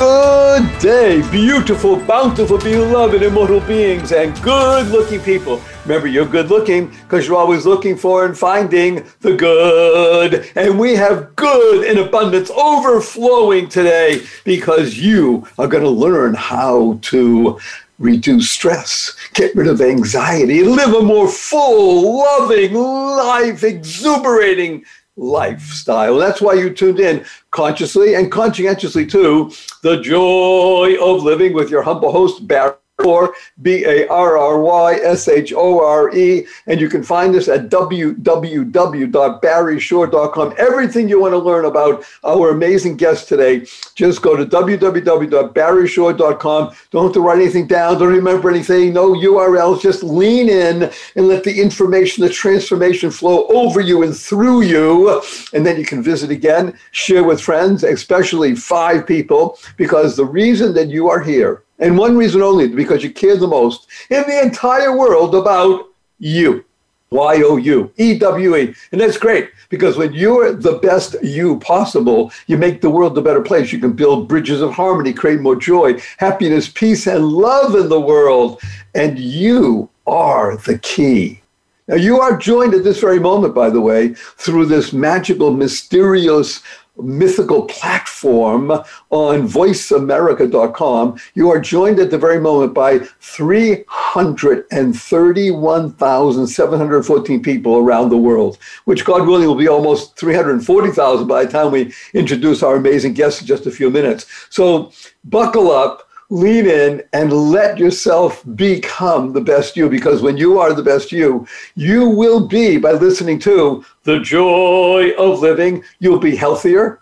Good day, beautiful, bountiful, beloved, immortal beings, and good looking people. Remember, you're good looking because you're always looking for and finding the good. And we have good in abundance overflowing today because you are going to learn how to reduce stress, get rid of anxiety, live a more full, loving life, exuberating lifestyle. That's why you tuned in consciously and conscientiously to The Joy of Living with your humble host, Barry or B A R R Y S H O R E. And you can find us at www.barryshore.com. Everything you want to learn about our amazing guest today, just go to www.barryshore.com. Don't have to write anything down, don't remember anything, no URLs. Just lean in and let the information, the transformation flow over you and through you. And then you can visit again, share with friends, especially five people, because the reason that you are here and one reason only, because you care the most in the entire world about you. Y O U, E W E. And that's great because when you're the best you possible, you make the world a better place. You can build bridges of harmony, create more joy, happiness, peace, and love in the world. And you are the key. Now, you are joined at this very moment, by the way, through this magical, mysterious mythical platform on voiceamerica.com, you are joined at the very moment by 331,714 people around the world, which God willing will be almost 340,000 by the time we introduce our amazing guests in just a few minutes. So buckle up lean in and let yourself become the best you because when you are the best you, you will be, by listening to the joy of living, you'll be healthier,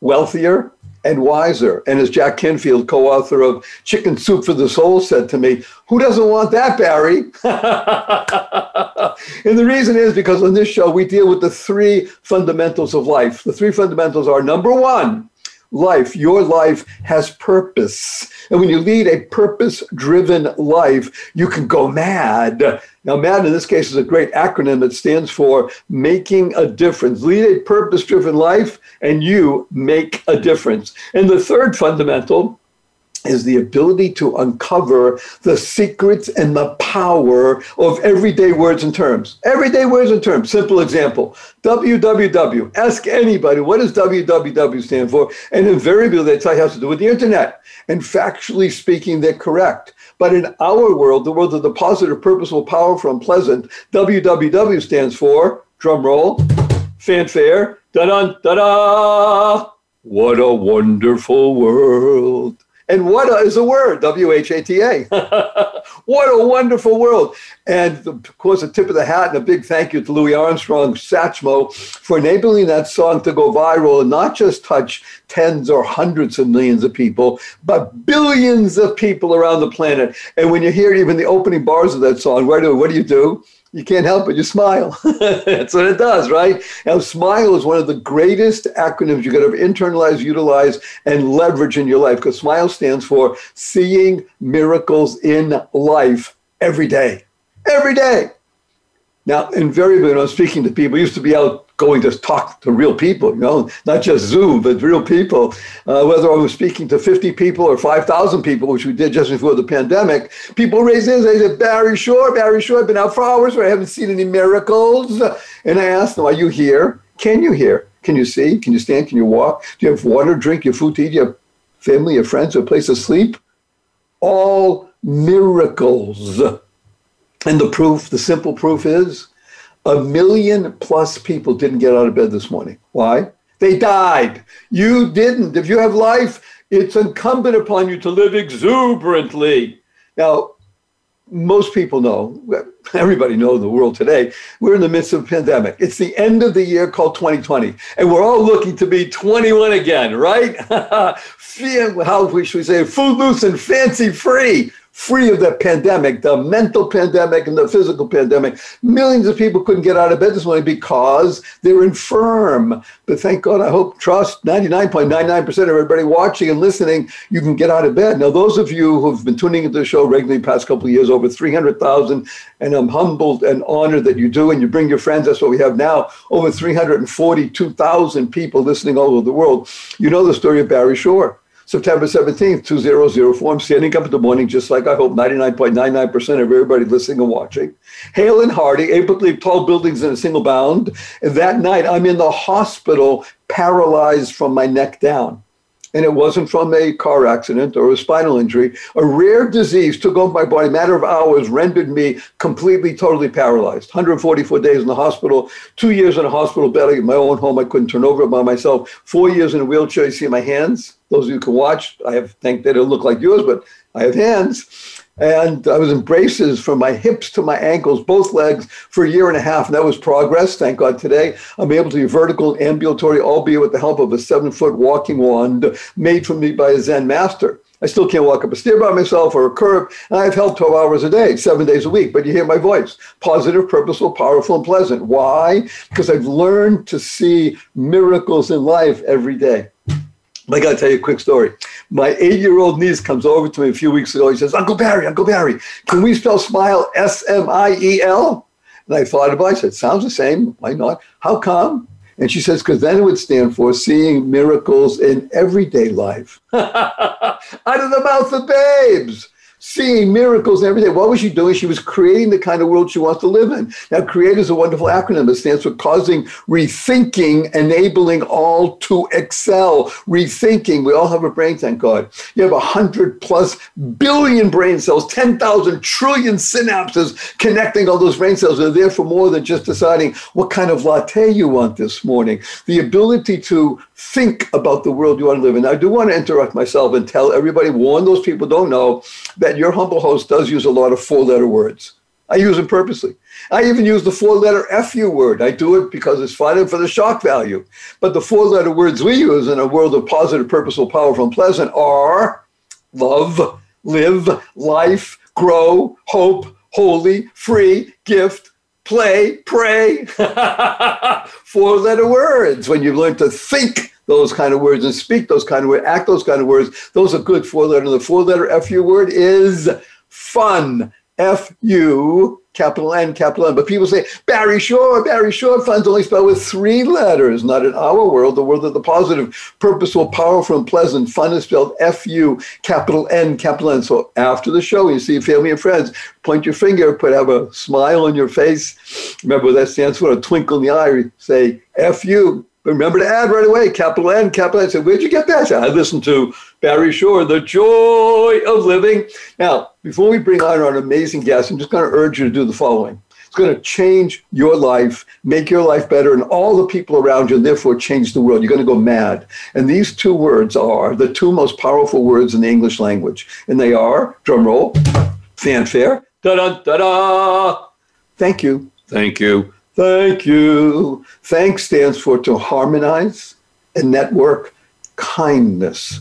wealthier, and wiser. And as Jack Canfield co author of Chicken Soup for the Soul, said to me, Who doesn't want that, Barry? and the reason is because on this show, we deal with the three fundamentals of life. The three fundamentals are number one, life, your life has purpose. And when you lead a purpose driven life, you can go mad. Now, MAD in this case is a great acronym that stands for making a difference. Lead a purpose driven life, and you make a difference. And the third fundamental is the ability to uncover the secrets and the power of everyday words and terms. Everyday words and terms. Simple example www. Ask anybody, what does www stand for? And invariably, they tell you has to do with the internet. And factually speaking, they're correct. But in our world, the world of the positive, purposeful, powerful, and pleasant, www stands for, drum roll, fanfare, da da da da. What a wonderful world. And what is a word? W H A T A. What a wonderful world. And of course, a tip of the hat and a big thank you to Louis Armstrong, Satchmo, for enabling that song to go viral and not just touch tens or hundreds of millions of people, but billions of people around the planet. And when you hear even the opening bars of that song, what do, what do you do? You can't help it. You smile. That's what it does, right? Now, SMILE is one of the greatest acronyms you could ever internalize, utilize, and leverage in your life because SMILE stands for Seeing Miracles in Life Every Day. Every day. Now, invariably, when I'm speaking to people, I used to be out going to talk to real people, you know, not just Zoom, but real people. Uh, whether I was speaking to 50 people or 5,000 people, which we did just before the pandemic, people raised their hands. They said, Barry Shore, Barry Shore, I've been out for hours, but I haven't seen any miracles. And I asked them, Are you here? Can you hear? Can you see? Can you stand? Can you walk? Do you have water, drink, your food to eat? Do you have family, your friends, a place to sleep? All miracles. And the proof, the simple proof is a million plus people didn't get out of bed this morning. Why? They died. You didn't. If you have life, it's incumbent upon you to live exuberantly. Now, most people know, everybody knows the world today, we're in the midst of a pandemic. It's the end of the year called 2020, and we're all looking to be 21 again, right? How should we say, food loose and fancy free free of the pandemic, the mental pandemic and the physical pandemic. Millions of people couldn't get out of bed this morning because they're infirm. But thank God, I hope, trust 99.99% of everybody watching and listening, you can get out of bed. Now, those of you who've been tuning into the show regularly the past couple of years, over 300,000, and I'm humbled and honored that you do, and you bring your friends. That's what we have now, over 342,000 people listening all over the world. You know the story of Barry Shore. September 17th, 2004. I'm standing up in the morning, just like I hope 99.99% of everybody listening and watching. Hale and hearty, able to leave tall buildings in a single bound. And that night, I'm in the hospital, paralyzed from my neck down. And it wasn't from a car accident or a spinal injury. A rare disease took over my body, matter of hours, rendered me completely, totally paralyzed. 144 days in the hospital, two years in a hospital bed in my own home. I couldn't turn over by myself. Four years in a wheelchair. You see my hands? Those of you can watch, I have think they don't look like yours, but I have hands. And I was in braces from my hips to my ankles, both legs, for a year and a half. And that was progress. Thank God today I'm able to be vertical and ambulatory, albeit with the help of a seven foot walking wand made for me by a Zen master. I still can't walk up a stair by myself or a curb. And I have help 12 hours a day, seven days a week. But you hear my voice positive, purposeful, powerful, and pleasant. Why? Because I've learned to see miracles in life every day. I got to tell you a quick story. My eight year old niece comes over to me a few weeks ago. He says, Uncle Barry, Uncle Barry, can we spell smile S M I E L? And I thought about it. I said, Sounds the same. Why not? How come? And she says, Because then it would stand for seeing miracles in everyday life. Out of the mouth of babes seeing miracles and everything. What was she doing? She was creating the kind of world she wants to live in. Now, CREATE is a wonderful acronym. It stands for causing, rethinking, enabling all to excel. Rethinking. We all have a brain, thank God. You have 100 plus billion brain cells, 10,000 trillion synapses connecting all those brain cells. They're there for more than just deciding what kind of latte you want this morning. The ability to think about the world you want to live in. I do want to interrupt myself and tell everybody, warn those people don't know that your humble host does use a lot of four letter words. I use them purposely. I even use the four letter FU word. I do it because it's fun and for the shock value. But the four letter words we use in a world of positive, purposeful, powerful, and pleasant are love, live, life, grow, hope, holy, free, gift, play, pray. four letter words. When you learn to think those kind of words and speak those kind of words, act those kind of words. Those are good four letter. The four letter FU word is fun. F U capital N capital N. But people say Barry Shore, Barry Shore funds only spelled with three letters. Not in our world, the world of the positive, purposeful, powerful, and pleasant. Fun is spelled F U capital N capital N. So after the show, you see family and friends, point your finger, put have a smile on your face. Remember what that stands for? A twinkle in the eye. Say F U remember to add right away, capital N, capital N. I said, where'd you get that? I listened to Barry Shore, The Joy of Living. Now, before we bring on our amazing guest, I'm just going to urge you to do the following. It's going to change your life, make your life better, and all the people around you, and therefore change the world. You're going to go mad. And these two words are the two most powerful words in the English language. And they are, drum roll, fanfare, da da da da. Thank you. Thank you. Thank you. Thanks stands for to harmonize and network kindness.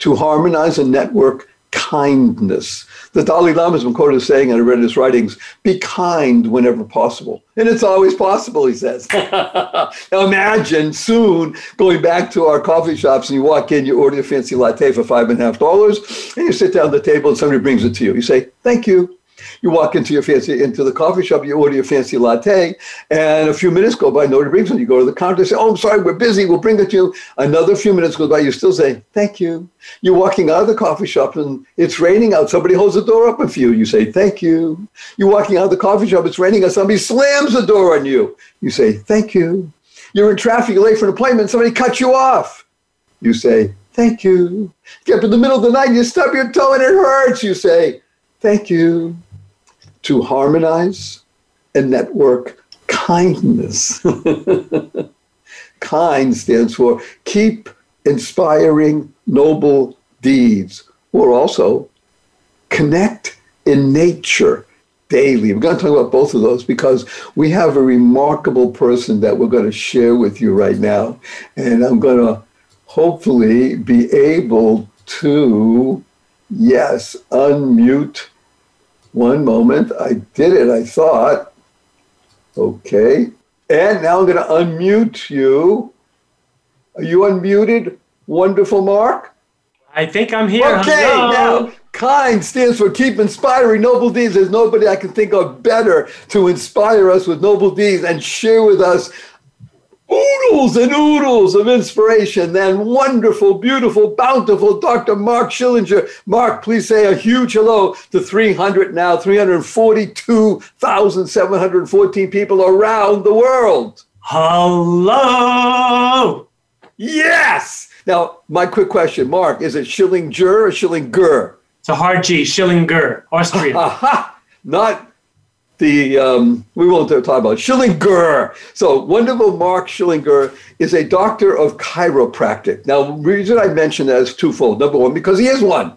To harmonize and network kindness. The Dalai Lama has been quoted as saying, and I read his writings, be kind whenever possible. And it's always possible, he says. now imagine soon going back to our coffee shops and you walk in, you order a fancy latte for five and a half dollars, and you sit down at the table and somebody brings it to you. You say, thank you. You walk into your fancy into the coffee shop, you order your fancy latte, and a few minutes go by, nobody brings it. You go to the counter, say, "Oh, I'm sorry, we're busy. We'll bring it to you." Another few minutes goes by, you still say, "Thank you." You're walking out of the coffee shop and it's raining out. Somebody holds the door open for you. You say, "Thank you." You're walking out of the coffee shop, it's raining out. Somebody slams the door on you. You say, "Thank you." You're in traffic, you're late for an appointment. Somebody cuts you off. You say, "Thank you." Get up in the middle of the night, you stub your toe and it hurts. You say, "Thank you." To harmonize and network kindness. kind stands for keep inspiring noble deeds, or also connect in nature daily. We're going to talk about both of those because we have a remarkable person that we're going to share with you right now. And I'm going to hopefully be able to Yes, unmute. One moment. I did it, I thought. Okay. And now I'm going to unmute you. Are you unmuted? Wonderful, Mark? I think I'm here. Okay, Hello. now kind stands for keep inspiring noble deeds. There's nobody I can think of better to inspire us with noble deeds and share with us oodles and oodles of inspiration than wonderful, beautiful, bountiful Dr. Mark Schillinger. Mark, please say a huge hello to 300 now, 342,714 people around the world. Hello. Yes. Now, my quick question, Mark, is it Schillinger or Schillinger? It's a hard G, Schillinger, Austria. Not the um, we won't talk about Schillinger. So wonderful Mark Schillinger is a doctor of chiropractic. Now, reason I mention that is twofold. Number one, because he is one.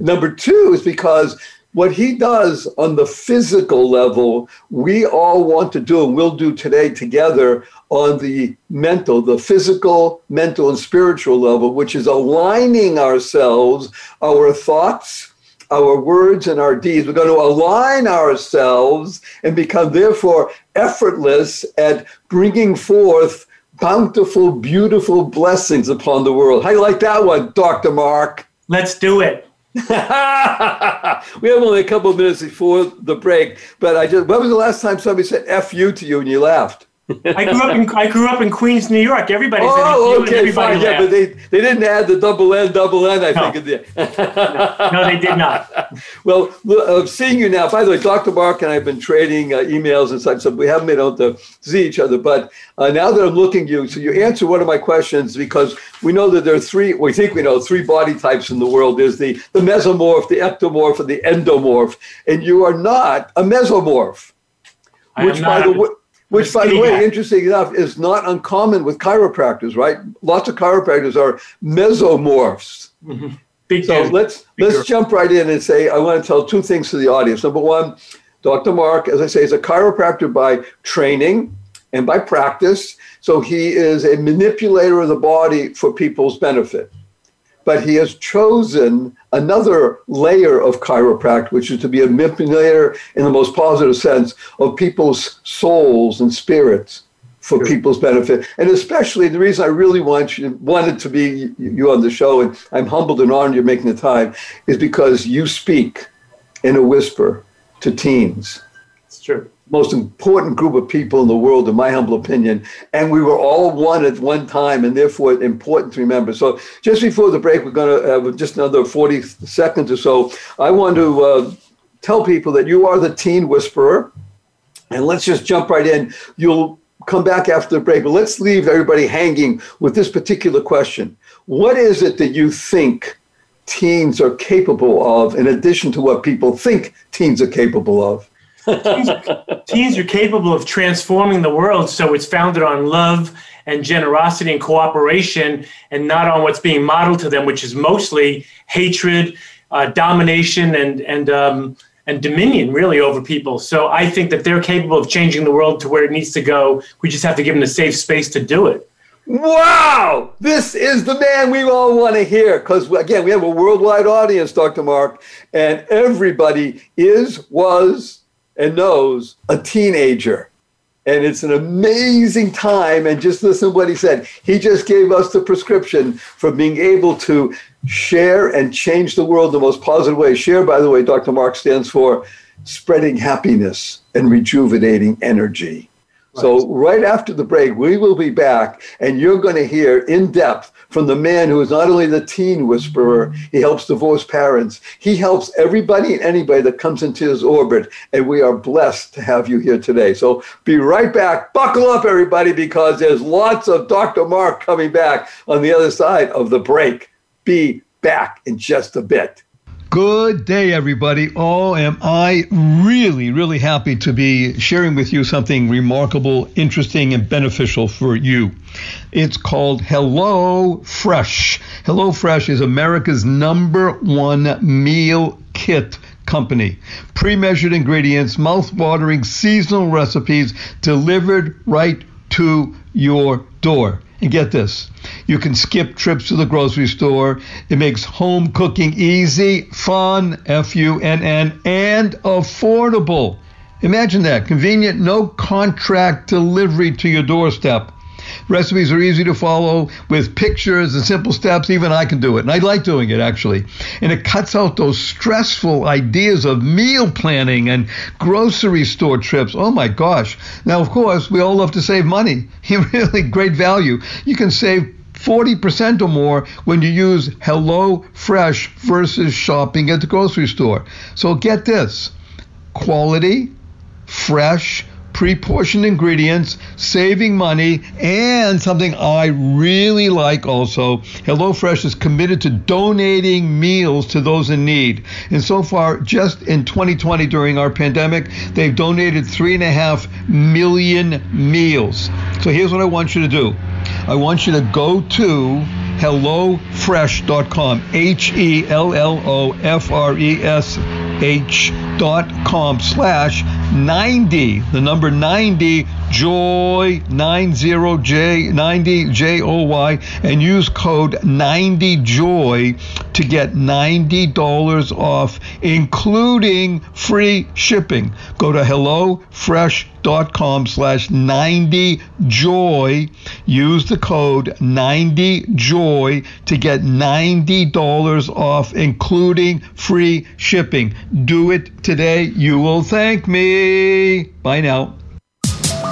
Number two is because what he does on the physical level, we all want to do and will do today together on the mental, the physical, mental, and spiritual level, which is aligning ourselves, our thoughts, our words and our deeds. We're going to align ourselves and become, therefore, effortless at bringing forth bountiful, beautiful blessings upon the world. How do you like that one, Dr. Mark? Let's do it. we have only a couple of minutes before the break, but I just, when was the last time somebody said F you to you and you laughed? I grew up in I grew up in Queens, New York. Everybody said oh, okay, fine. Yeah, but they, they didn't add the double N, double N. I no. think it no. no, they did not. well, uh, seeing you now. By the way, Dr. Mark and I have been trading uh, emails and such, so we haven't been able to see each other. But uh, now that I'm looking at you, so you answer one of my questions because we know that there are three. We think we know three body types in the world. There's the the mesomorph, the ectomorph, and the endomorph, and you are not a mesomorph. I which, by the way which, by the way, interesting enough, is not uncommon with chiropractors, right? Lots of chiropractors are mesomorphs. Mm-hmm. Big so let's Big let's jump right in and say I want to tell two things to the audience. Number one, Dr. Mark, as I say, is a chiropractor by training and by practice. So he is a manipulator of the body for people's benefit but he has chosen another layer of chiropractic, which is to be a manipulator in the most positive sense of people's souls and spirits for sure. people's benefit. And especially the reason I really want you, wanted to be you on the show, and I'm humbled and honored you're making the time, is because you speak in a whisper to teens. It's true most important group of people in the world, in my humble opinion. And we were all one at one time, and therefore important to remember. So, just before the break, we're going to have just another 40 seconds or so. I want to uh, tell people that you are the teen whisperer. And let's just jump right in. You'll come back after the break, but let's leave everybody hanging with this particular question What is it that you think? Teens are capable of, in addition to what people think teens are capable of teens, teens are capable of transforming the world so it's founded on love and generosity and cooperation and not on what's being modeled to them which is mostly hatred uh, domination and and um, and dominion really over people. So i think that they're capable of changing the world to where it needs to go. We just have to give them a safe space to do it. Wow, this is the man we all want to hear because, again, we have a worldwide audience, Dr. Mark, and everybody is, was, and knows a teenager. And it's an amazing time. And just listen to what he said. He just gave us the prescription for being able to share and change the world the most positive way. Share, by the way, Dr. Mark stands for spreading happiness and rejuvenating energy. Right. So, right after the break, we will be back, and you're going to hear in depth from the man who is not only the teen whisperer, he helps divorced parents. He helps everybody and anybody that comes into his orbit. And we are blessed to have you here today. So be right back. Buckle up, everybody, because there's lots of Dr. Mark coming back on the other side of the break. Be back in just a bit. Good day, everybody. Oh, am I really, really happy to be sharing with you something remarkable, interesting, and beneficial for you. It's called Hello Fresh. Hello Fresh is America's number one meal kit company. Pre measured ingredients, mouth watering seasonal recipes delivered right to your door. And get this you can skip trips to the grocery store. It makes home cooking easy, fun, F U N N, and affordable. Imagine that convenient, no contract delivery to your doorstep. Recipes are easy to follow with pictures and simple steps. Even I can do it. And I like doing it actually. And it cuts out those stressful ideas of meal planning and grocery store trips. Oh my gosh. Now, of course, we all love to save money. really great value. You can save 40% or more when you use Hello Fresh versus shopping at the grocery store. So get this quality, fresh, pre-portioned ingredients, saving money, and something I really like also, HelloFresh is committed to donating meals to those in need. And so far, just in 2020 during our pandemic, they've donated three and a half million meals. So here's what I want you to do. I want you to go to hellofresh.com, H E L L O F R E S H.com slash 90, the number 90, joy 90j 90 j o y and use code 90joy to get $90 off including free shipping. Go to hellofresh.com slash 90joy use the code 90joy to get $90 off including free shipping. Do it today. You will thank me. Bye now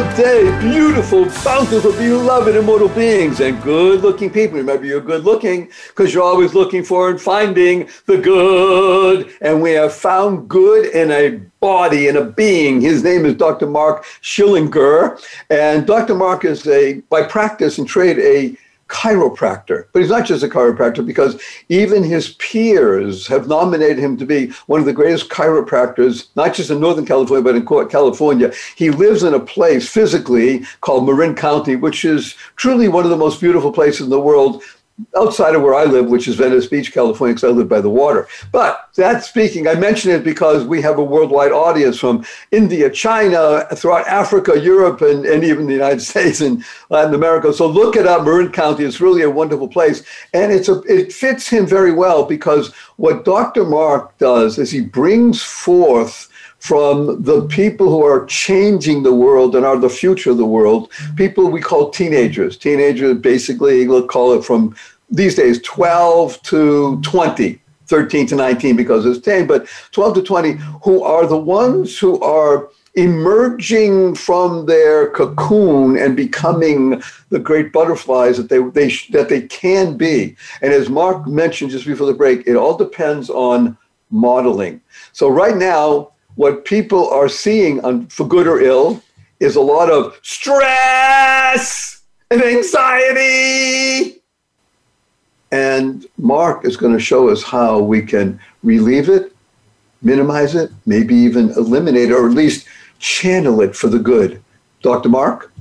Good day, beautiful, bountiful, beloved, immortal beings, and good looking people. Remember, you're good looking because you're always looking for and finding the good. And we have found good in a body, in a being. His name is Dr. Mark Schillinger. And Dr. Mark is a, by practice and trade, a chiropractor. But he's not just a chiropractor because even his peers have nominated him to be one of the greatest chiropractors, not just in Northern California, but in California. He lives in a place physically called Marin County, which is truly one of the most beautiful places in the world outside of where I live, which is Venice Beach, California, because I live by the water. But that speaking, I mention it because we have a worldwide audience from India, China, throughout Africa, Europe, and, and even the United States and Latin America. So look it up, Marin County. It's really a wonderful place. And it's a, it fits him very well because what Dr. Mark does is he brings forth from the people who are changing the world and are the future of the world, people we call teenagers. Teenagers, basically, we'll call it from these days 12 to 20. 13 to 19 because it's 10, but 12 to 20, who are the ones who are emerging from their cocoon and becoming the great butterflies that they, they that they can be. And as Mark mentioned just before the break, it all depends on modeling. So right now, what people are seeing, on, for good or ill, is a lot of stress and anxiety. And Mark is going to show us how we can relieve it, minimize it, maybe even eliminate it, or at least channel it for the good. Dr. Mark?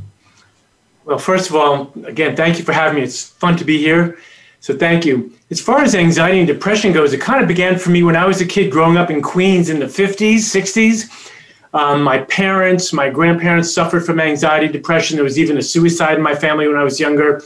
Well, first of all, again, thank you for having me. It's fun to be here. So thank you. As far as anxiety and depression goes, it kind of began for me when I was a kid growing up in Queens in the 50s, 60s. Um, my parents, my grandparents suffered from anxiety, depression. There was even a suicide in my family when I was younger.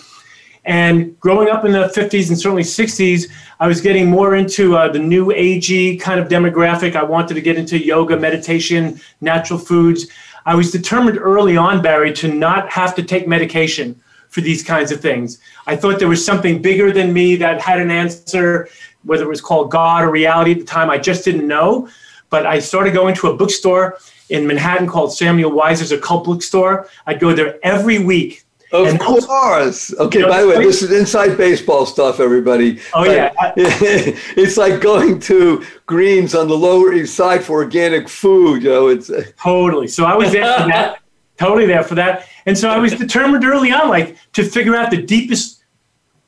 And growing up in the 50s and certainly 60s, I was getting more into uh, the new agey kind of demographic. I wanted to get into yoga, meditation, natural foods. I was determined early on, Barry, to not have to take medication for these kinds of things. I thought there was something bigger than me that had an answer, whether it was called God or reality at the time. I just didn't know. But I started going to a bookstore in Manhattan called Samuel Weiser's Occult Bookstore. I'd go there every week Of and course. Okay, you know, by the way, this is inside baseball stuff, everybody. Oh, yeah. it's like going to Greens on the Lower East Side for organic food. You know, it's totally. So I was there for that, totally there for that. And so I was determined early on, like, to figure out the deepest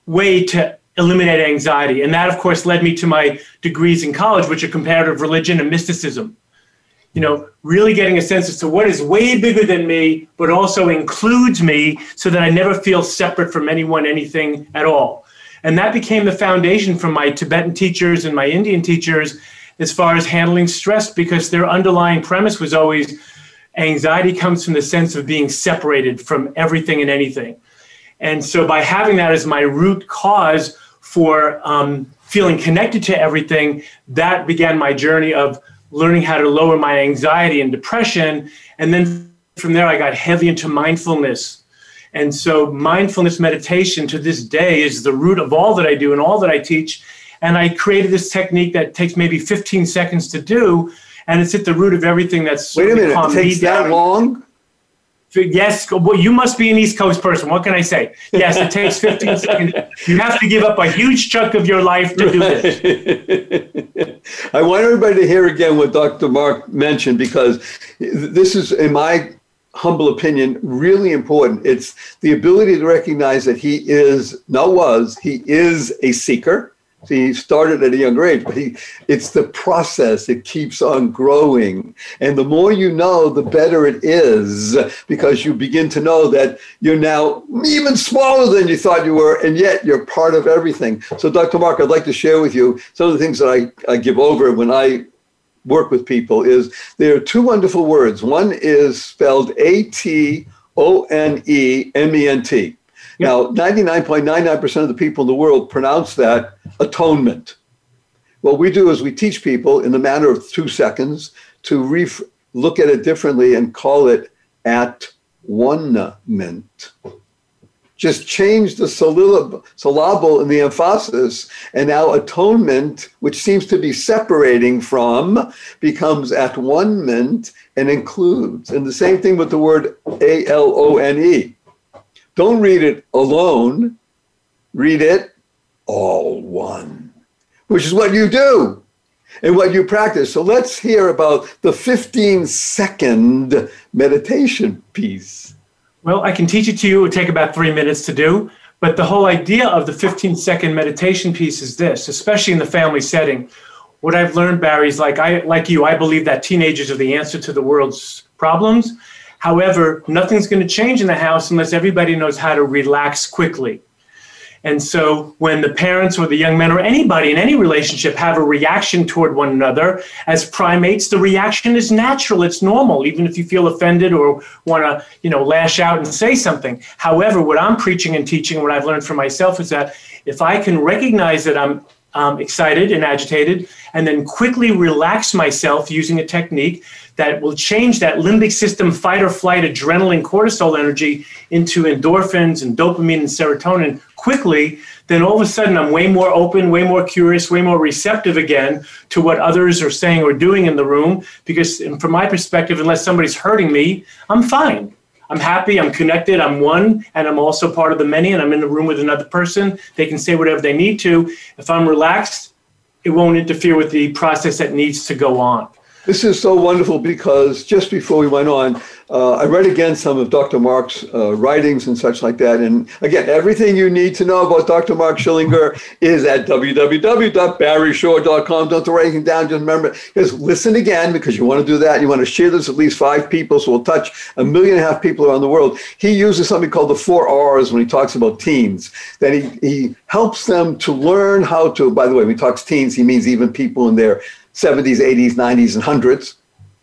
way to eliminate anxiety. And that, of course, led me to my degrees in college, which are comparative religion and mysticism you know, really getting a sense as to what is way bigger than me, but also includes me so that I never feel separate from anyone, anything at all. And that became the foundation for my Tibetan teachers and my Indian teachers as far as handling stress, because their underlying premise was always anxiety comes from the sense of being separated from everything and anything. And so by having that as my root cause for um, feeling connected to everything, that began my journey of learning how to lower my anxiety and depression. And then from there, I got heavy into mindfulness. And so, mindfulness meditation to this day is the root of all that I do and all that I teach. And I created this technique that takes maybe 15 seconds to do. And it's at the root of everything that's. Wait a minute, it takes that long? Yes, well, you must be an East Coast person. What can I say? Yes, it takes 15 seconds. You have to give up a huge chunk of your life to do this. I want everybody to hear again what Dr. Mark mentioned because this is, in my humble opinion, really important. It's the ability to recognize that he is, not was, he is a seeker he started at a younger age, but he, it's the process. It keeps on growing. And the more you know, the better it is because you begin to know that you're now even smaller than you thought you were, and yet you're part of everything. So, Dr. Mark, I'd like to share with you some of the things that I, I give over when I work with people is there are two wonderful words. One is spelled A Now, 99.99% of the people in the world pronounce that atonement. What we do is we teach people in the matter of two seconds to ref- look at it differently and call it at one-ment. Just change the syllable and the emphasis, and now atonement, which seems to be separating from, becomes at one-ment and includes. And the same thing with the word A L O N E don't read it alone, read it all one, which is what you do and what you practice. So let's hear about the 15 second meditation piece. Well, I can teach it to you. It would take about three minutes to do. But the whole idea of the 15 second meditation piece is this, especially in the family setting. What I've learned, Barry, is like I like you, I believe that teenagers are the answer to the world's problems. However, nothing's going to change in the house unless everybody knows how to relax quickly. And so, when the parents or the young men or anybody in any relationship have a reaction toward one another, as primates, the reaction is natural. It's normal, even if you feel offended or want to, you know, lash out and say something. However, what I'm preaching and teaching, what I've learned for myself, is that if I can recognize that I'm um, excited and agitated, and then quickly relax myself using a technique that will change that limbic system fight or flight adrenaline cortisol energy into endorphins and dopamine and serotonin quickly, then all of a sudden I'm way more open, way more curious, way more receptive again to what others are saying or doing in the room. Because from my perspective, unless somebody's hurting me, I'm fine. I'm happy, I'm connected, I'm one, and I'm also part of the many, and I'm in the room with another person. They can say whatever they need to. If I'm relaxed, it won't interfere with the process that needs to go on. This is so wonderful because just before we went on, uh, I read again some of Dr. Mark's uh, writings and such like that. And again, everything you need to know about Dr. Mark Schillinger is at www.barryshore.com. Don't write anything down. Just remember, just listen again because you want to do that. You want to share this at least five people, so we'll touch a million and a half people around the world. He uses something called the four R's when he talks about teens. That he, he helps them to learn how to, by the way, when he talks teens, he means even people in their 70s, 80s, 90s, and 100s,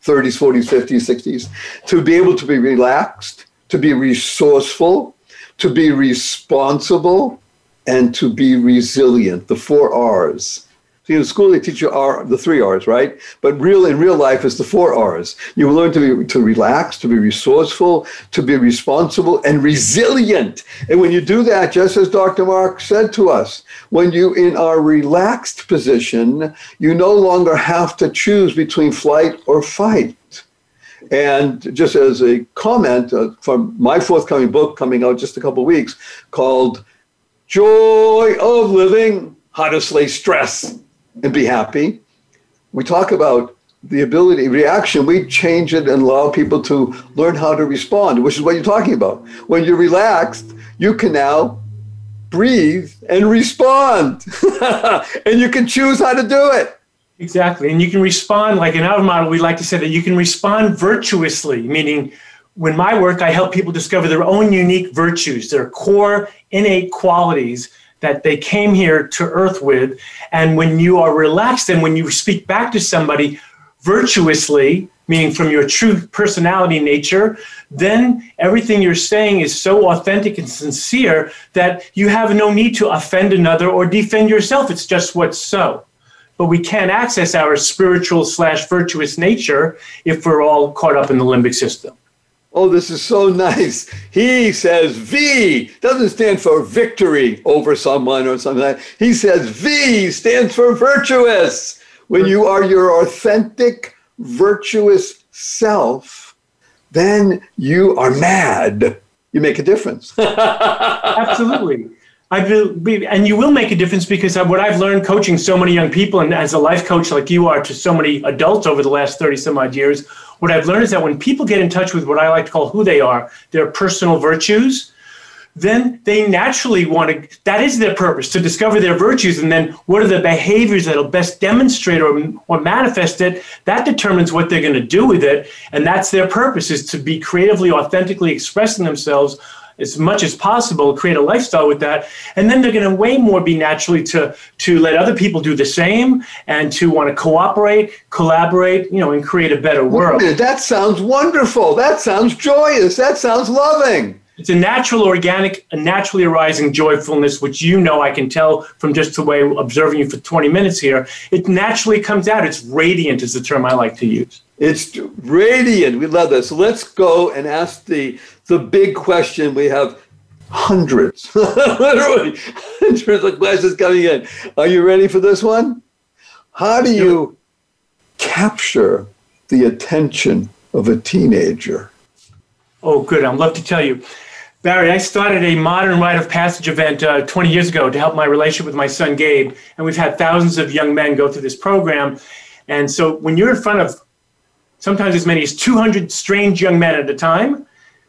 30s, 40s, 50s, 60s, to be able to be relaxed, to be resourceful, to be responsible, and to be resilient. The four R's. See, in school they teach you R, the three R's, right? But real in real life is the four R's. You learn to be to relax, to be resourceful, to be responsible, and resilient. And when you do that, just as Dr. Mark said to us, when you in our relaxed position, you no longer have to choose between flight or fight. And just as a comment uh, from my forthcoming book coming out just a couple weeks called Joy of Living How to Slay Stress and Be Happy, we talk about the ability, reaction, we change it and allow people to learn how to respond, which is what you're talking about. When you're relaxed, you can now breathe and respond. and you can choose how to do it. Exactly. And you can respond, like in our model, we like to say that you can respond virtuously, meaning when my work, I help people discover their own unique virtues, their core innate qualities that they came here to earth with. And when you are relaxed and when you speak back to somebody, virtuously, meaning from your true personality nature, then everything you're saying is so authentic and sincere that you have no need to offend another or defend yourself. It's just what's so. But we can't access our spiritual slash virtuous nature if we're all caught up in the limbic system. Oh, this is so nice. He says V doesn't stand for victory over someone or something like. He says V stands for virtuous when you are your authentic, virtuous self, then you are mad. You make a difference. Absolutely. I believe, and you will make a difference because what I've learned coaching so many young people and as a life coach like you are to so many adults over the last 30 some odd years, what I've learned is that when people get in touch with what I like to call who they are, their personal virtues, then they naturally want to, that is their purpose, to discover their virtues. And then what are the behaviors that'll best demonstrate or, or manifest it? That determines what they're going to do with it. And that's their purpose, is to be creatively, authentically expressing themselves as much as possible, create a lifestyle with that. And then they're going to way more be naturally to, to let other people do the same and to want to cooperate, collaborate, you know, and create a better world. That sounds wonderful. That sounds joyous. That sounds loving. It's a natural, organic, a naturally arising joyfulness, which you know I can tell from just the way observing you for 20 minutes here. It naturally comes out. It's radiant, is the term I like to use. It's radiant. We love this. So let's go and ask the the big question. We have hundreds, literally hundreds of questions coming in. Are you ready for this one? How do you capture the attention of a teenager? Oh, good. I'd love to tell you. Barry, I started a modern rite of passage event uh, 20 years ago to help my relationship with my son Gabe, and we've had thousands of young men go through this program. And so when you're in front of sometimes as many as 200 strange young men at a time.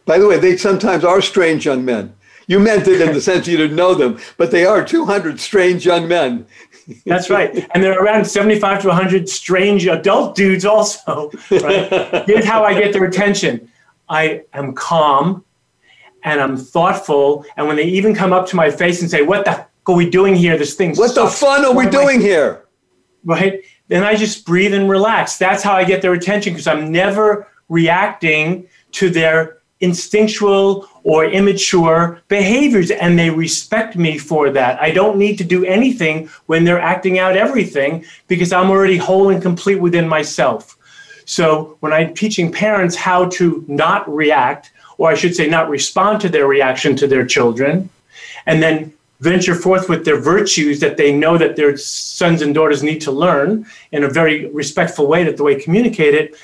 By the way, they sometimes are strange young men. You meant it in the sense you didn't know them, but they are 200 strange young men. That's right. And there are around 75 to 100 strange adult dudes also. Right? Here's how I get their attention I am calm and I'm thoughtful. And when they even come up to my face and say, What the are we doing here? This thing. What the fun are we doing here? Right? Then I just breathe and relax. That's how I get their attention because I'm never reacting to their instinctual or immature behaviors and they respect me for that. I don't need to do anything when they're acting out everything because I'm already whole and complete within myself. So when I'm teaching parents how to not react, or I should say, not respond to their reaction to their children, and then venture forth with their virtues that they know that their sons and daughters need to learn in a very respectful way that the way communicated,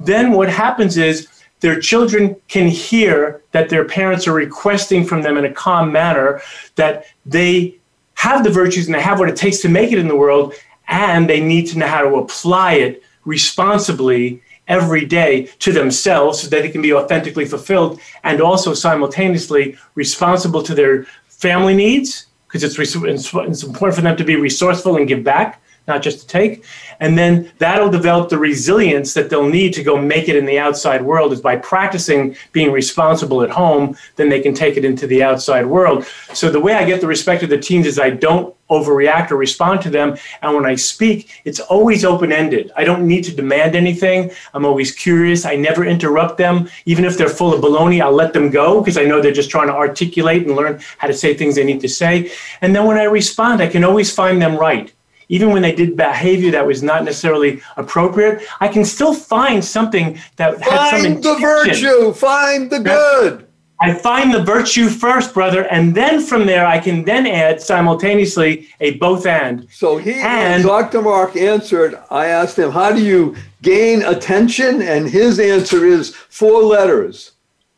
then what happens is their children can hear that their parents are requesting from them in a calm manner that they have the virtues and they have what it takes to make it in the world, and they need to know how to apply it responsibly every day to themselves so that it can be authentically fulfilled and also simultaneously responsible to their family needs because it's, it's important for them to be resourceful and give back not just to take. And then that'll develop the resilience that they'll need to go make it in the outside world is by practicing being responsible at home, then they can take it into the outside world. So the way I get the respect of the teens is I don't overreact or respond to them. And when I speak, it's always open ended. I don't need to demand anything. I'm always curious. I never interrupt them. Even if they're full of baloney, I'll let them go because I know they're just trying to articulate and learn how to say things they need to say. And then when I respond, I can always find them right even when they did behavior that was not necessarily appropriate, I can still find something that find had some the virtue, find the good. I find the virtue first, brother, and then from there I can then add simultaneously a both and. So he and Dr. Mark answered, I asked him, How do you gain attention? And his answer is four letters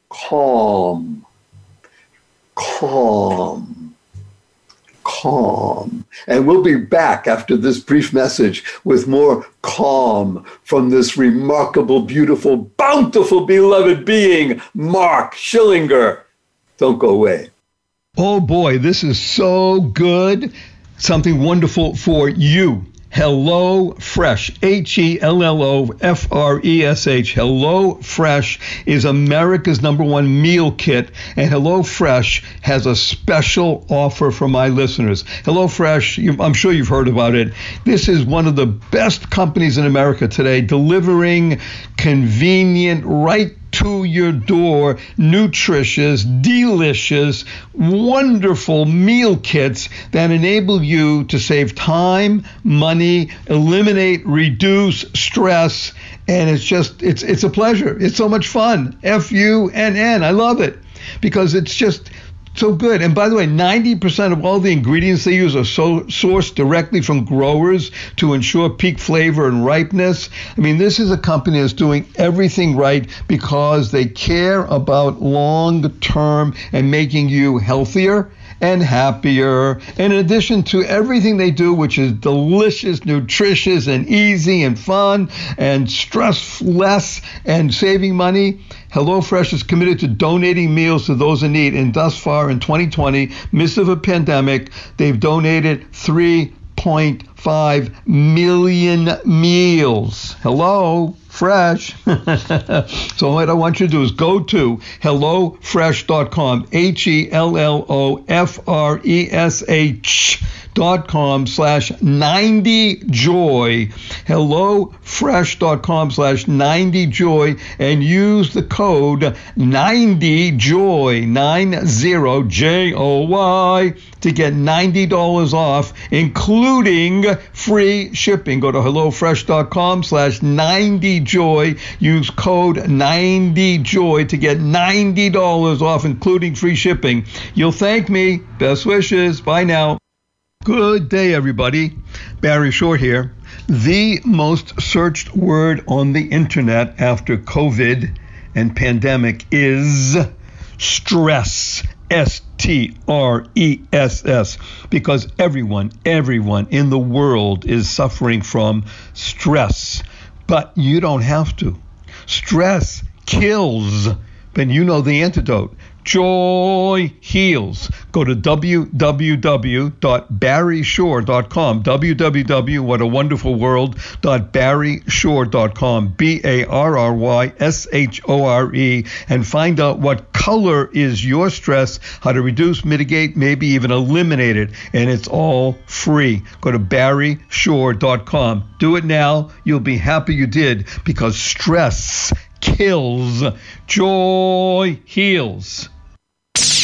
calm. Calm calm. And we'll be back after this brief message with more calm from this remarkable, beautiful, bountiful, beloved being, Mark Schillinger. Don't go away. Oh boy, this is so good. Something wonderful for you. Hello Fresh, H E L L O F R E S H. Hello Fresh is America's number one meal kit, and Hello Fresh has a special offer for my listeners. Hello Fresh, I'm sure you've heard about it. This is one of the best companies in America today, delivering convenient, right to your door nutritious, delicious, wonderful meal kits that enable you to save time, money, eliminate, reduce stress, and it's just it's it's a pleasure. It's so much fun. F U N N. I love it because it's just so good. And by the way, 90% of all the ingredients they use are so sourced directly from growers to ensure peak flavor and ripeness. I mean, this is a company that's doing everything right because they care about long term and making you healthier and happier. And in addition to everything they do, which is delicious, nutritious, and easy and fun and stress less and saving money, HelloFresh is committed to donating meals to those in need. And thus far in 2020, midst of a pandemic, they've donated 3.5 million meals. Hello? Fresh. so what I want you to do is go to hellofresh.com, H E L L O F R E S H dot com slash 90 joy hellofresh.com slash 90 joy and use the code 90 joy 90 j o y to get $90 off, including free shipping. Go to HelloFresh.com slash 90joy. Use code 90joy to get $90 off, including free shipping. You'll thank me. Best wishes. Bye now. Good day, everybody. Barry Shore here. The most searched word on the internet after COVID and pandemic is stress. S T R E S S. Because everyone, everyone in the world is suffering from stress. But you don't have to. Stress kills. But you know the antidote. Joy heals. Go to www.barryshore.com. www.whatawonderfulworld.barryshore.com. B A R R Y S H O R E. And find out what color is your stress, how to reduce, mitigate, maybe even eliminate it. And it's all free. Go to barryshore.com. Do it now. You'll be happy you did because stress kills, joy heals.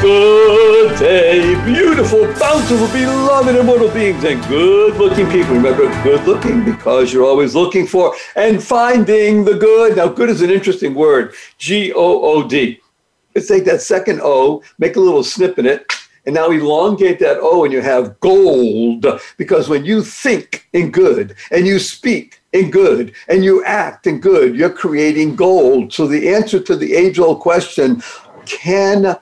Good day, beautiful, bountiful, beloved, immortal beings, and good looking people. Remember, good looking because you're always looking for and finding the good. Now, good is an interesting word G O O D. Let's take that second O, make a little snip in it, and now elongate that O, and you have gold. Because when you think in good and you speak in good and you act in good, you're creating gold. So, the answer to the age old question can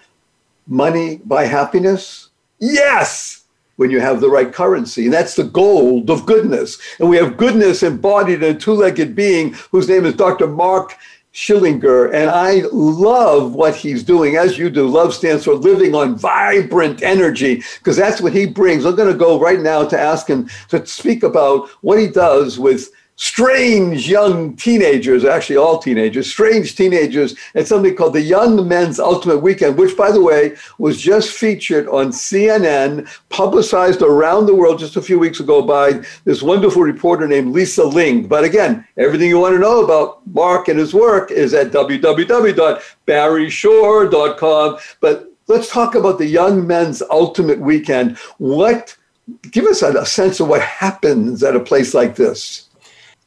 money buy happiness? Yes, when you have the right currency. And that's the gold of goodness. And we have goodness embodied in a two legged being whose name is Dr. Mark Schillinger, and I love what he's doing, as you do. Love stands for living on vibrant energy, because that's what he brings. I'm going to go right now to ask him to speak about what he does with strange young teenagers, actually all teenagers, strange teenagers, and something called the Young Men's Ultimate Weekend, which, by the way, was just featured on CNN, publicized around the world just a few weeks ago by this wonderful reporter named Lisa Ling. But again, everything you want to know about Mark and his work is at www.barryshore.com. But let's talk about the Young Men's Ultimate Weekend. What give us a, a sense of what happens at a place like this.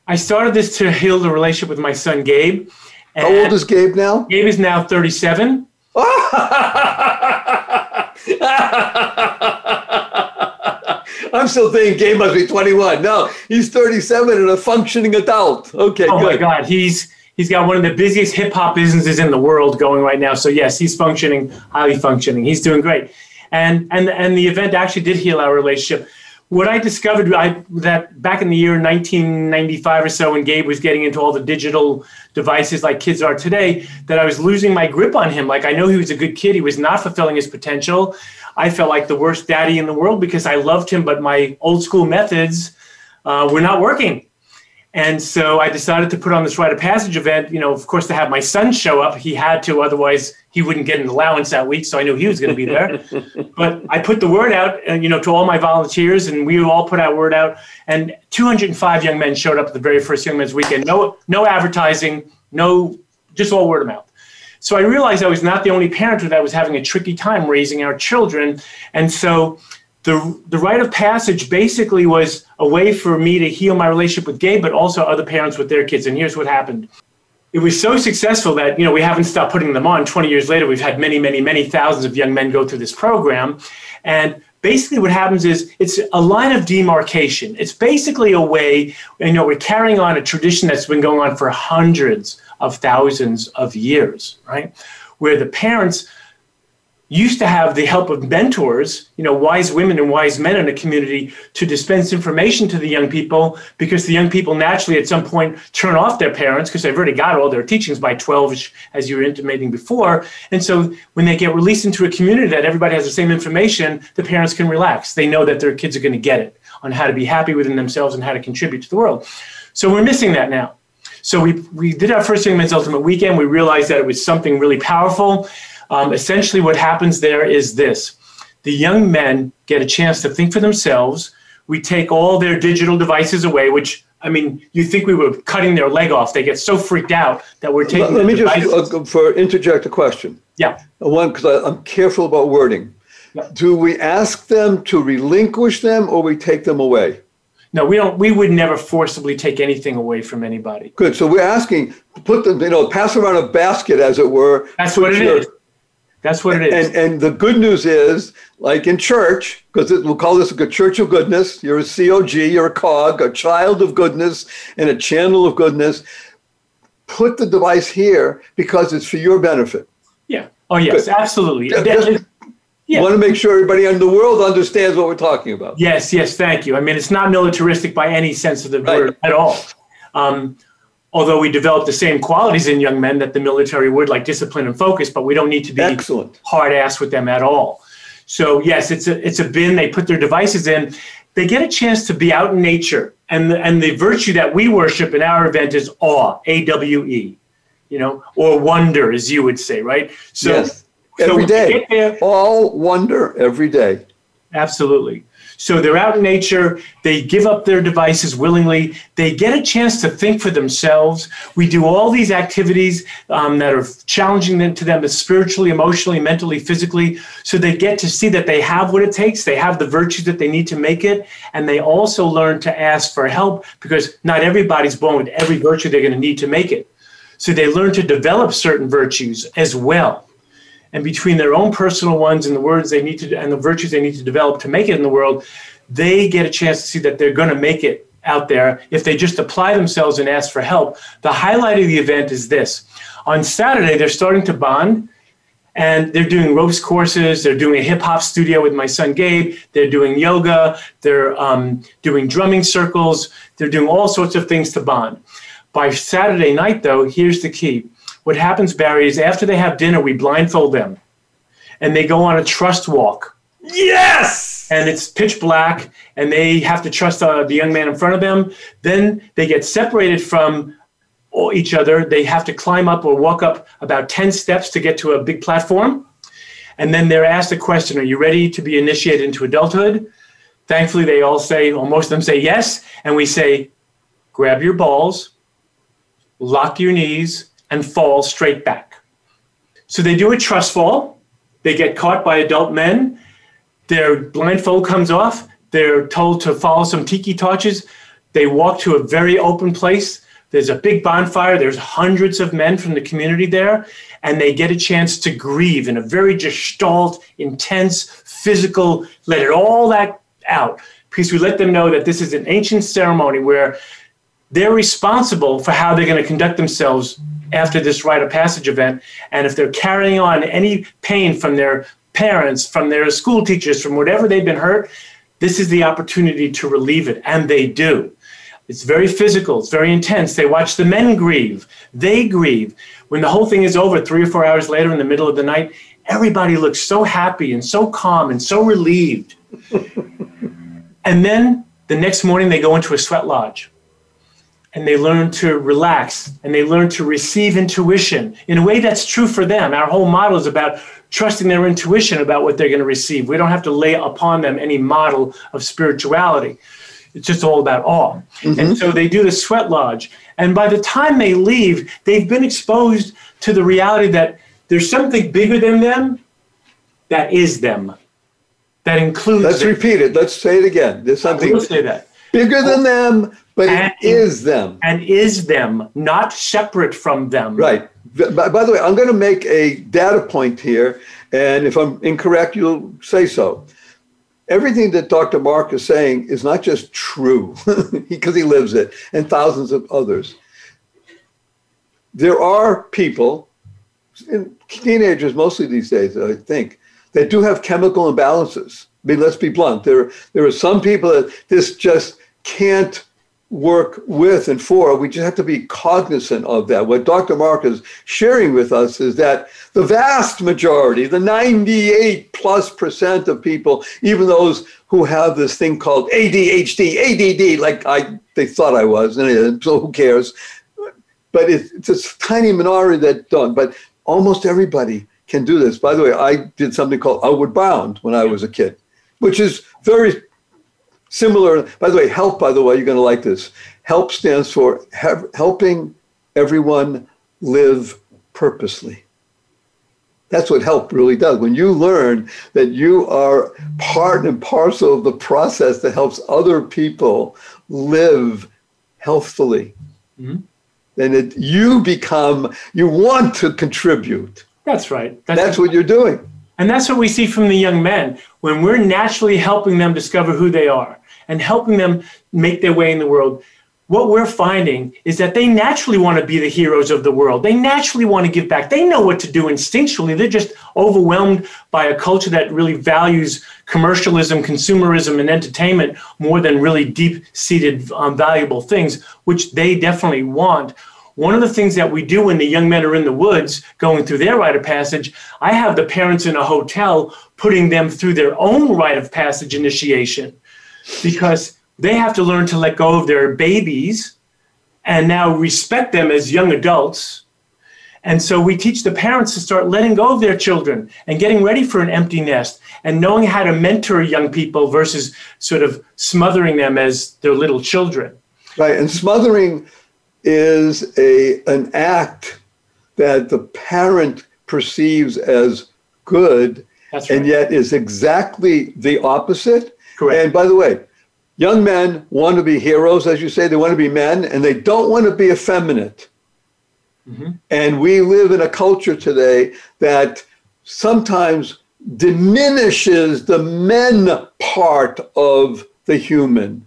I started this to heal the relationship with my son Gabe. How old is Gabe now? Gabe is now 37. I'm still thinking Gabe must be 21. No, he's 37 and a functioning adult. Okay, oh good. my God, he's he's got one of the busiest hip hop businesses in the world going right now. So yes, he's functioning, highly functioning. He's doing great, and and and the event actually did heal our relationship what I discovered I, that back in the year 1995 or so, when Gabe was getting into all the digital devices like kids are today, that I was losing my grip on him. Like I know he was a good kid, he was not fulfilling his potential. I felt like the worst daddy in the world because I loved him, but my old school methods uh, were not working. And so I decided to put on this rite of passage event, you know, of course, to have my son show up. He had to, otherwise, he wouldn't get an allowance that week. So I knew he was going to be there. but I put the word out, uh, you know, to all my volunteers, and we all put our word out. And 205 young men showed up at the very first Young Men's Weekend. No, no advertising, no, just all word of mouth. So I realized I was not the only parent that was having a tricky time raising our children. And so the, the rite of passage basically was a way for me to heal my relationship with Gabe, but also other parents with their kids. And here's what happened. It was so successful that, you know, we haven't stopped putting them on. 20 years later, we've had many, many, many thousands of young men go through this program. And basically what happens is it's a line of demarcation. It's basically a way, you know, we're carrying on a tradition that's been going on for hundreds of thousands of years, right? Where the parents used to have the help of mentors, you know, wise women and wise men in a community to dispense information to the young people because the young people naturally at some point turn off their parents because they've already got all their teachings by 12, as you were intimating before. And so when they get released into a community that everybody has the same information, the parents can relax. They know that their kids are going to get it on how to be happy within themselves and how to contribute to the world. So we're missing that now. So we, we did our first Young Men's Ultimate Weekend. We realized that it was something really powerful. Um, essentially, what happens there is this the young men get a chance to think for themselves. We take all their digital devices away, which I mean, you think we were cutting their leg off. They get so freaked out that we're taking. Let me devices. just uh, for interject a question. Yeah. One, because I'm careful about wording. Yeah. Do we ask them to relinquish them, or we take them away? No, we don't. We would never forcibly take anything away from anybody. Good. So we're asking, put them, you know, pass around a basket, as it were. That's what it is. That's what it is. And, and the good news is, like in church, because we'll call this a church of goodness, you're a COG, you're a cog, a child of goodness, and a channel of goodness. Put the device here because it's for your benefit. Yeah. Oh, yes, good. absolutely. Just, yeah. want to make sure everybody in the world understands what we're talking about. Yes, yes, thank you. I mean, it's not militaristic by any sense of the right. word at all. Um, although we develop the same qualities in young men that the military would, like discipline and focus, but we don't need to be Excellent. hard ass with them at all. So yes, it's a it's a bin. They put their devices in. They get a chance to be out in nature, and the, and the virtue that we worship in our event is awe, A W E, you know, or wonder, as you would say, right? So yes. every so day, all wonder every day. Absolutely. So they're out in nature, they give up their devices willingly, they get a chance to think for themselves. We do all these activities um, that are challenging them to them spiritually, emotionally, mentally, physically, so they get to see that they have what it takes, they have the virtues that they need to make it, and they also learn to ask for help because not everybody's born with every virtue they're going to need to make it. So they learn to develop certain virtues as well and between their own personal ones and the words they need to and the virtues they need to develop to make it in the world they get a chance to see that they're going to make it out there. If they just apply themselves and ask for help the highlight of the event is this. On saturday they're starting to bond and they're doing ropes courses they're doing a hip-hop studio with my son gabe they're doing yoga they're um, doing drumming circles they're doing all sorts of things to bond. By saturday night though here's the key what happens, Barry, is after they have dinner, we blindfold them and they go on a trust walk. Yes! And it's pitch black and they have to trust uh, the young man in front of them. Then they get separated from each other. They have to climb up or walk up about 10 steps to get to a big platform. And then they're asked a question Are you ready to be initiated into adulthood? Thankfully, they all say, or most of them say yes. And we say, Grab your balls, lock your knees, and fall straight back. So they do a trust fall. They get caught by adult men. Their blindfold comes off. They're told to follow some tiki torches. They walk to a very open place. There's a big bonfire. There's hundreds of men from the community there, and they get a chance to grieve in a very gestalt, intense, physical, let it all that out. Because we let them know that this is an ancient ceremony where they're responsible for how they're going to conduct themselves after this rite of passage event. And if they're carrying on any pain from their parents, from their school teachers, from whatever they've been hurt, this is the opportunity to relieve it. And they do. It's very physical, it's very intense. They watch the men grieve, they grieve. When the whole thing is over, three or four hours later in the middle of the night, everybody looks so happy and so calm and so relieved. and then the next morning, they go into a sweat lodge and they learn to relax and they learn to receive intuition in a way that's true for them. Our whole model is about trusting their intuition about what they're going to receive. We don't have to lay upon them any model of spirituality. It's just all about awe. Mm-hmm. And so they do the sweat lodge. And by the time they leave, they've been exposed to the reality that there's something bigger than them that is them. That includes. Let's repeat it. Let's say it again. There's something. say that. Bigger than them, but and, it is them. And is them, not separate from them. Right. By, by the way, I'm going to make a data point here. And if I'm incorrect, you'll say so everything that Dr. Mark is saying is not just true because he lives it and thousands of others. There are people, teenagers mostly these days, I think, that do have chemical imbalances. I mean, let's be blunt. There, there are some people that this just can't work with and for. We just have to be cognizant of that. What Dr. Mark is sharing with us is that the vast majority, the 98 plus percent of people, even those who have this thing called ADHD, ADD, like I they thought I was, and so who cares? But it's, it's a tiny minority that don't. But almost everybody can do this. By the way, I did something called Outward Bound when I was a kid, which is very Similar, by the way, help, by the way, you're going to like this. Help stands for helping everyone live purposely. That's what help really does. When you learn that you are part and parcel of the process that helps other people live healthfully, mm-hmm. then it, you become, you want to contribute. That's right. That's, That's what you're doing. And that's what we see from the young men when we're naturally helping them discover who they are and helping them make their way in the world, what we're finding is that they naturally want to be the heroes of the world. They naturally want to give back. They know what to do instinctually. They're just overwhelmed by a culture that really values commercialism, consumerism, and entertainment more than really deep seated, um, valuable things, which they definitely want. One of the things that we do when the young men are in the woods going through their rite of passage, I have the parents in a hotel putting them through their own rite of passage initiation because they have to learn to let go of their babies and now respect them as young adults. And so we teach the parents to start letting go of their children and getting ready for an empty nest and knowing how to mentor young people versus sort of smothering them as their little children. Right. And smothering is a an act that the parent perceives as good right. and yet is exactly the opposite Correct. And by the way, young men want to be heroes, as you say, they want to be men, and they don't want to be effeminate. Mm-hmm. And we live in a culture today that sometimes diminishes the men part of the human,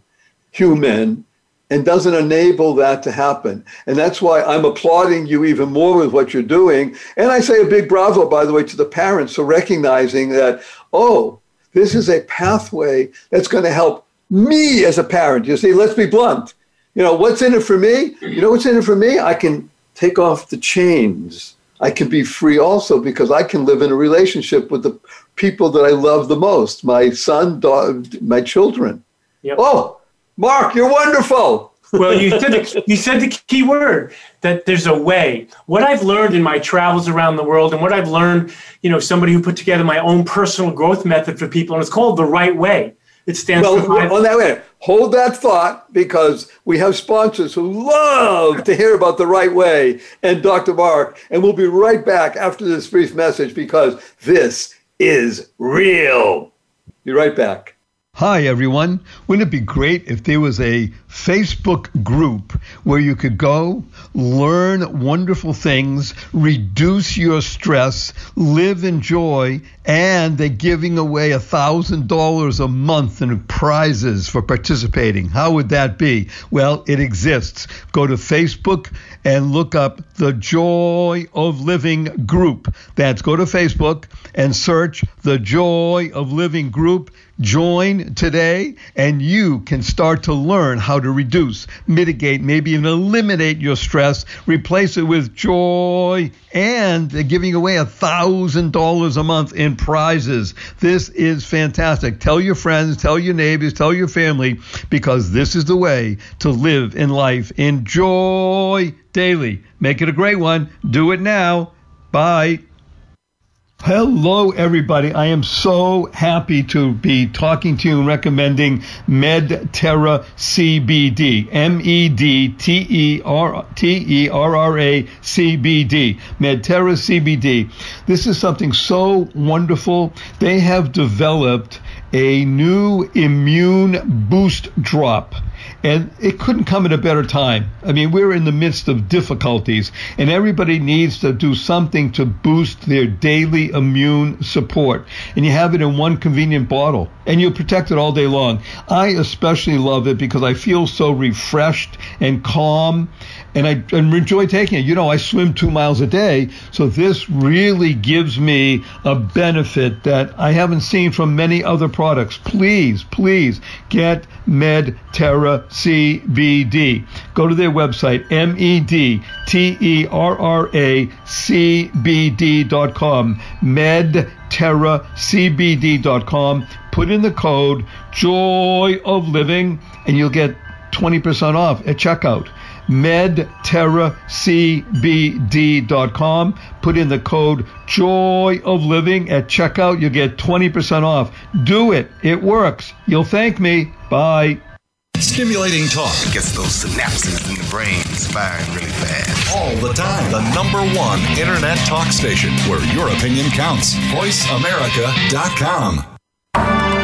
human, and doesn't enable that to happen. And that's why I'm applauding you even more with what you're doing. And I say a big bravo, by the way, to the parents for recognizing that, oh, this is a pathway that's going to help me as a parent. You see, let's be blunt. You know, what's in it for me? You know what's in it for me? I can take off the chains. I can be free also because I can live in a relationship with the people that I love the most my son, daughter, my children. Yep. Oh, Mark, you're wonderful. Well, you said the, you said the key word that there's a way. What I've learned in my travels around the world, and what I've learned, you know, somebody who put together my own personal growth method for people, and it's called the right way. It stands well, for. On that way, hold that thought because we have sponsors who love to hear about the right way and Dr. Mark, and we'll be right back after this brief message because this is real. Be right back. Hi, everyone. Wouldn't it be great if there was a Facebook group where you could go, learn wonderful things, reduce your stress, live in joy, and they're giving away a $1,000 a month in prizes for participating? How would that be? Well, it exists. Go to Facebook and look up the Joy of Living group. That's go to Facebook and search the Joy of Living group Join today, and you can start to learn how to reduce, mitigate, maybe even eliminate your stress, replace it with joy, and they're giving away a $1,000 a month in prizes. This is fantastic. Tell your friends, tell your neighbors, tell your family, because this is the way to live in life. Enjoy daily. Make it a great one. Do it now. Bye. Hello, everybody. I am so happy to be talking to you and recommending MedTerra CBD. M E D T E R R A C B D. MedTerra CBD. This is something so wonderful. They have developed a new immune boost drop. And it couldn't come at a better time. I mean, we're in the midst of difficulties, and everybody needs to do something to boost their daily immune support. And you have it in one convenient bottle, and you'll protect it all day long. I especially love it because I feel so refreshed and calm and I and enjoy taking it. You know, I swim two miles a day, so this really gives me a benefit that I haven't seen from many other products. Please, please get MedTerra CBD. Go to their website, M E D T E R R A C B D.com, MedTerraCBD.com. Put in the code Joy of Living, and you'll get 20% off at checkout medterracbd.com. Put in the code Joy of Living at checkout. You'll get 20% off. Do it. It works. You'll thank me. Bye. Stimulating talk gets those synapses in the brain firing really fast. All the time. The number one internet talk station where your opinion counts. VoiceAmerica.com.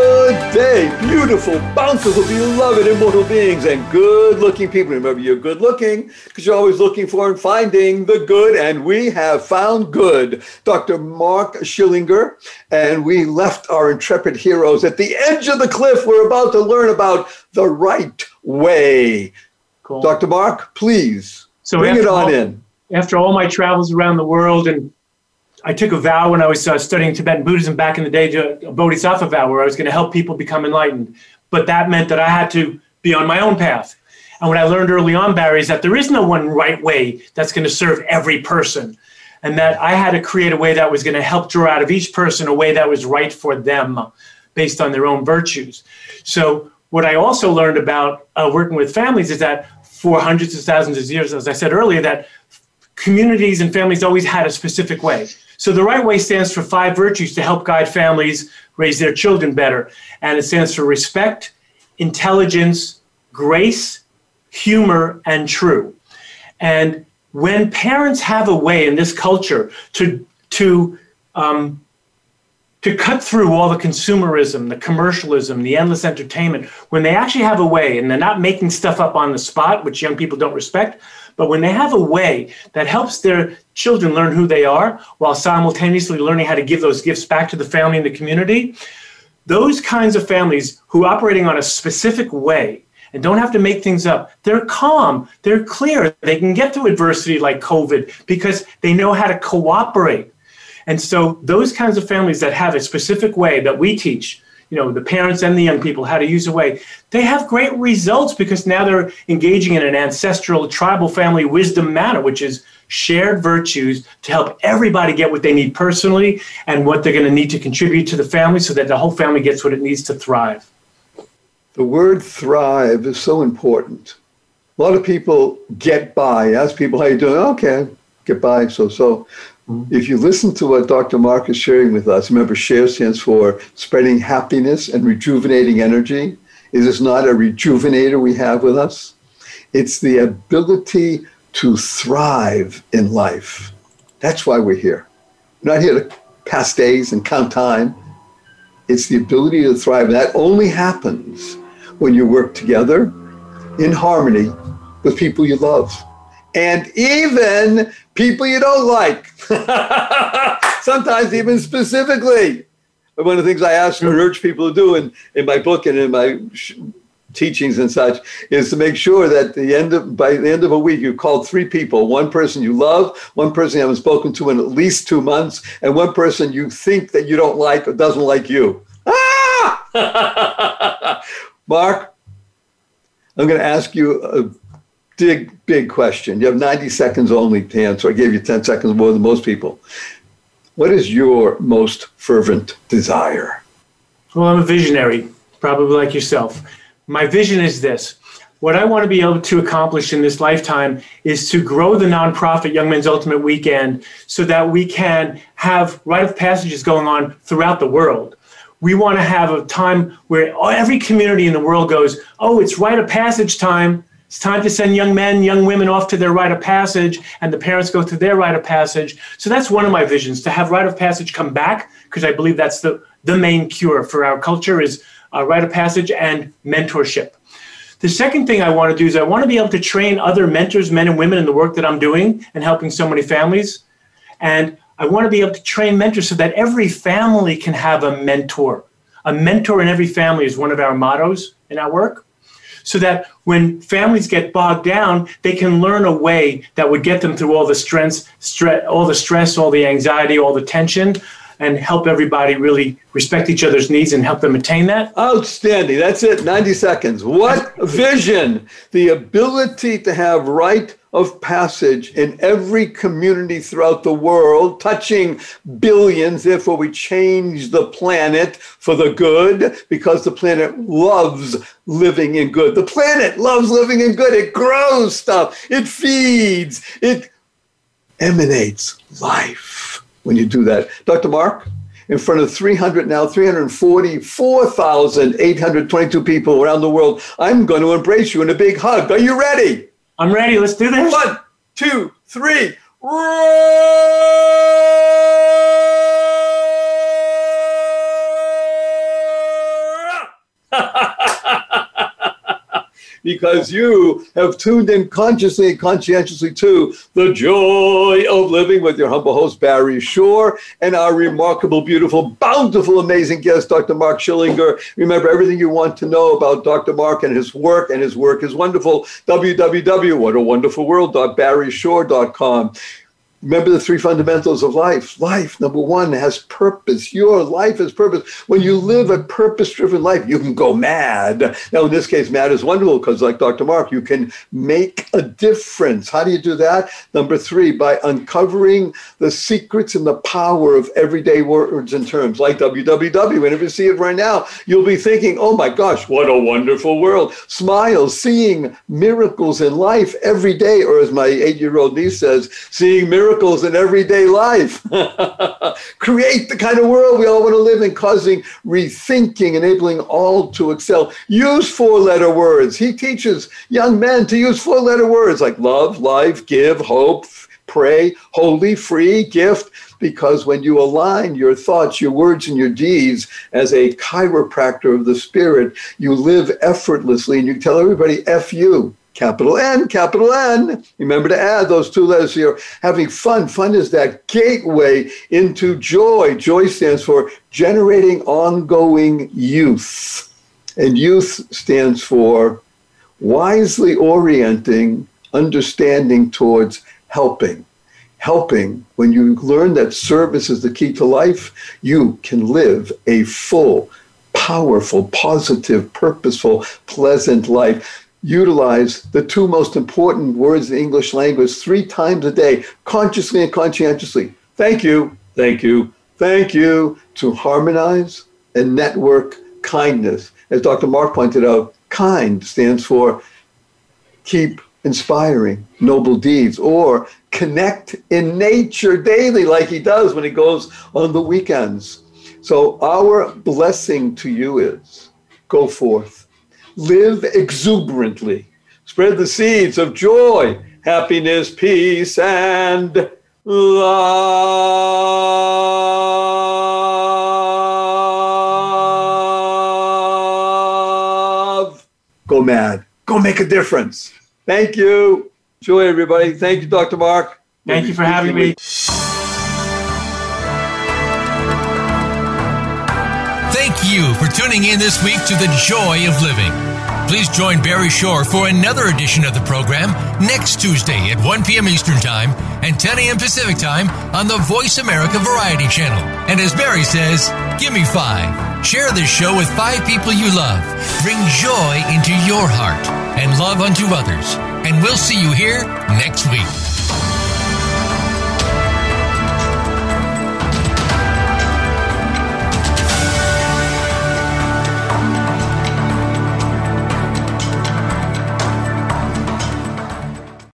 Good day, beautiful, bountiful, beloved, immortal beings, and good looking people. Remember, you're good looking because you're always looking for and finding the good, and we have found good. Dr. Mark Schillinger, and we left our intrepid heroes at the edge of the cliff. We're about to learn about the right way. Cool. Dr. Mark, please so bring it on all, in. After all my travels around the world and I took a vow when I was uh, studying Tibetan Buddhism back in the day, a bodhisattva vow, where I was going to help people become enlightened. But that meant that I had to be on my own path. And what I learned early on, Barry, is that there is no one right way that's going to serve every person. And that I had to create a way that was going to help draw out of each person a way that was right for them based on their own virtues. So, what I also learned about uh, working with families is that for hundreds of thousands of years, as I said earlier, that communities and families always had a specific way. So the right way stands for five virtues to help guide families raise their children better. And it stands for respect, intelligence, grace, humor, and true. And when parents have a way in this culture to, to um, to cut through all the consumerism, the commercialism, the endless entertainment, when they actually have a way and they're not making stuff up on the spot, which young people don't respect, but when they have a way that helps their children learn who they are while simultaneously learning how to give those gifts back to the family and the community, those kinds of families who are operating on a specific way and don't have to make things up. They're calm, they're clear, they can get through adversity like COVID because they know how to cooperate. And so, those kinds of families that have a specific way that we teach, you know, the parents and the young people how to use a way, they have great results because now they're engaging in an ancestral tribal family wisdom manner, which is shared virtues to help everybody get what they need personally and what they're going to need to contribute to the family so that the whole family gets what it needs to thrive. The word thrive is so important. A lot of people get by. Ask people how you doing. Okay, get by. So so. Mm-hmm. If you listen to what Dr. Mark is sharing with us, remember share stands for spreading happiness and rejuvenating energy. Is this not a rejuvenator we have with us? It's the ability to thrive in life. That's why we're here. We're not here to pass days and count time. It's the ability to thrive. And that only happens when you work together in harmony with people you love and even people you don't like. Sometimes, even specifically. But One of the things I ask and urge people to do in, in my book and in my sh- teachings and such is to make sure that the end of by the end of a week you've called three people one person you love one person you haven't spoken to in at least two months and one person you think that you don't like or doesn't like you ah! Mark, I'm going to ask you a big, big question. You have 90 seconds only to answer. I gave you 10 seconds more than most people. What is your most fervent desire? Well, I'm a visionary, probably like yourself. My vision is this. What I want to be able to accomplish in this lifetime is to grow the nonprofit Young Men's Ultimate Weekend so that we can have rite of passages going on throughout the world we want to have a time where every community in the world goes, oh, it's rite of passage time. It's time to send young men, young women off to their rite of passage, and the parents go through their rite of passage. So that's one of my visions to have rite of passage come back, because I believe that's the, the main cure for our culture is uh, rite of passage and mentorship. The second thing I want to do is I want to be able to train other mentors, men and women, in the work that I'm doing and helping so many families. And I want to be able to train mentors so that every family can have a mentor. A mentor in every family is one of our mottos in our work. So that when families get bogged down, they can learn a way that would get them through all the stress, stress, all the stress, all the anxiety, all the tension, and help everybody really respect each other's needs and help them attain that. Outstanding. That's it. 90 seconds. What vision? The ability to have right of passage in every community throughout the world, touching billions. Therefore, we change the planet for the good because the planet loves living in good. The planet loves living in good. It grows stuff, it feeds, it emanates life when you do that. Dr. Mark? in front of 300 now 344,822 people around the world. I'm going to embrace you in a big hug. Are you ready? I'm ready. Let's do this. One, two, three. Because you have tuned in consciously and conscientiously to the joy of living with your humble host, Barry Shore, and our remarkable, beautiful, bountiful, amazing guest, Dr. Mark Schillinger. Remember everything you want to know about Dr. Mark and his work, and his work is wonderful. www.whatawonderfulworld.barryshore.com. Remember the three fundamentals of life. Life, number one, has purpose. Your life has purpose. When you live a purpose driven life, you can go mad. Now, in this case, mad is wonderful because, like Dr. Mark, you can make a difference. How do you do that? Number three, by uncovering the secrets and the power of everyday words and terms, like www. Whenever you see it right now, you'll be thinking, oh my gosh, what a wonderful world. Smiles, seeing miracles in life every day, or as my eight year old niece says, seeing miracles miracles in everyday life. Create the kind of world we all want to live in, causing rethinking, enabling all to excel. Use four letter words. He teaches young men to use four letter words like love, life, give, hope, pray, holy, free, gift, because when you align your thoughts, your words, and your deeds as a chiropractor of the spirit, you live effortlessly and you tell everybody, F you capital N, capital N. Remember to add those two letters here. Having fun. Fun is that gateway into joy. Joy stands for generating ongoing youth. And youth stands for wisely orienting, understanding towards helping. Helping, when you learn that service is the key to life, you can live a full, powerful, positive, purposeful, pleasant life utilize the two most important words in the English language three times a day, consciously and conscientiously. Thank you, thank you, thank you, to harmonize and network kindness. As Dr. Mark pointed out, kind stands for keep inspiring noble deeds or connect in nature daily like he does when he goes on the weekends. So our blessing to you is go forth live exuberantly, spread the seeds of joy, happiness, peace, and love. Go mad. Go make a difference. Thank you. Joy, everybody. Thank you, Dr. Mark. Thank you for having me. Thank you for tuning in this week to The Joy of Living. Please join Barry Shore for another edition of the program next Tuesday at 1 p.m. Eastern Time and 10 a.m. Pacific Time on the Voice America Variety Channel. And as Barry says, give me five. Share this show with five people you love. Bring joy into your heart and love unto others. And we'll see you here next week.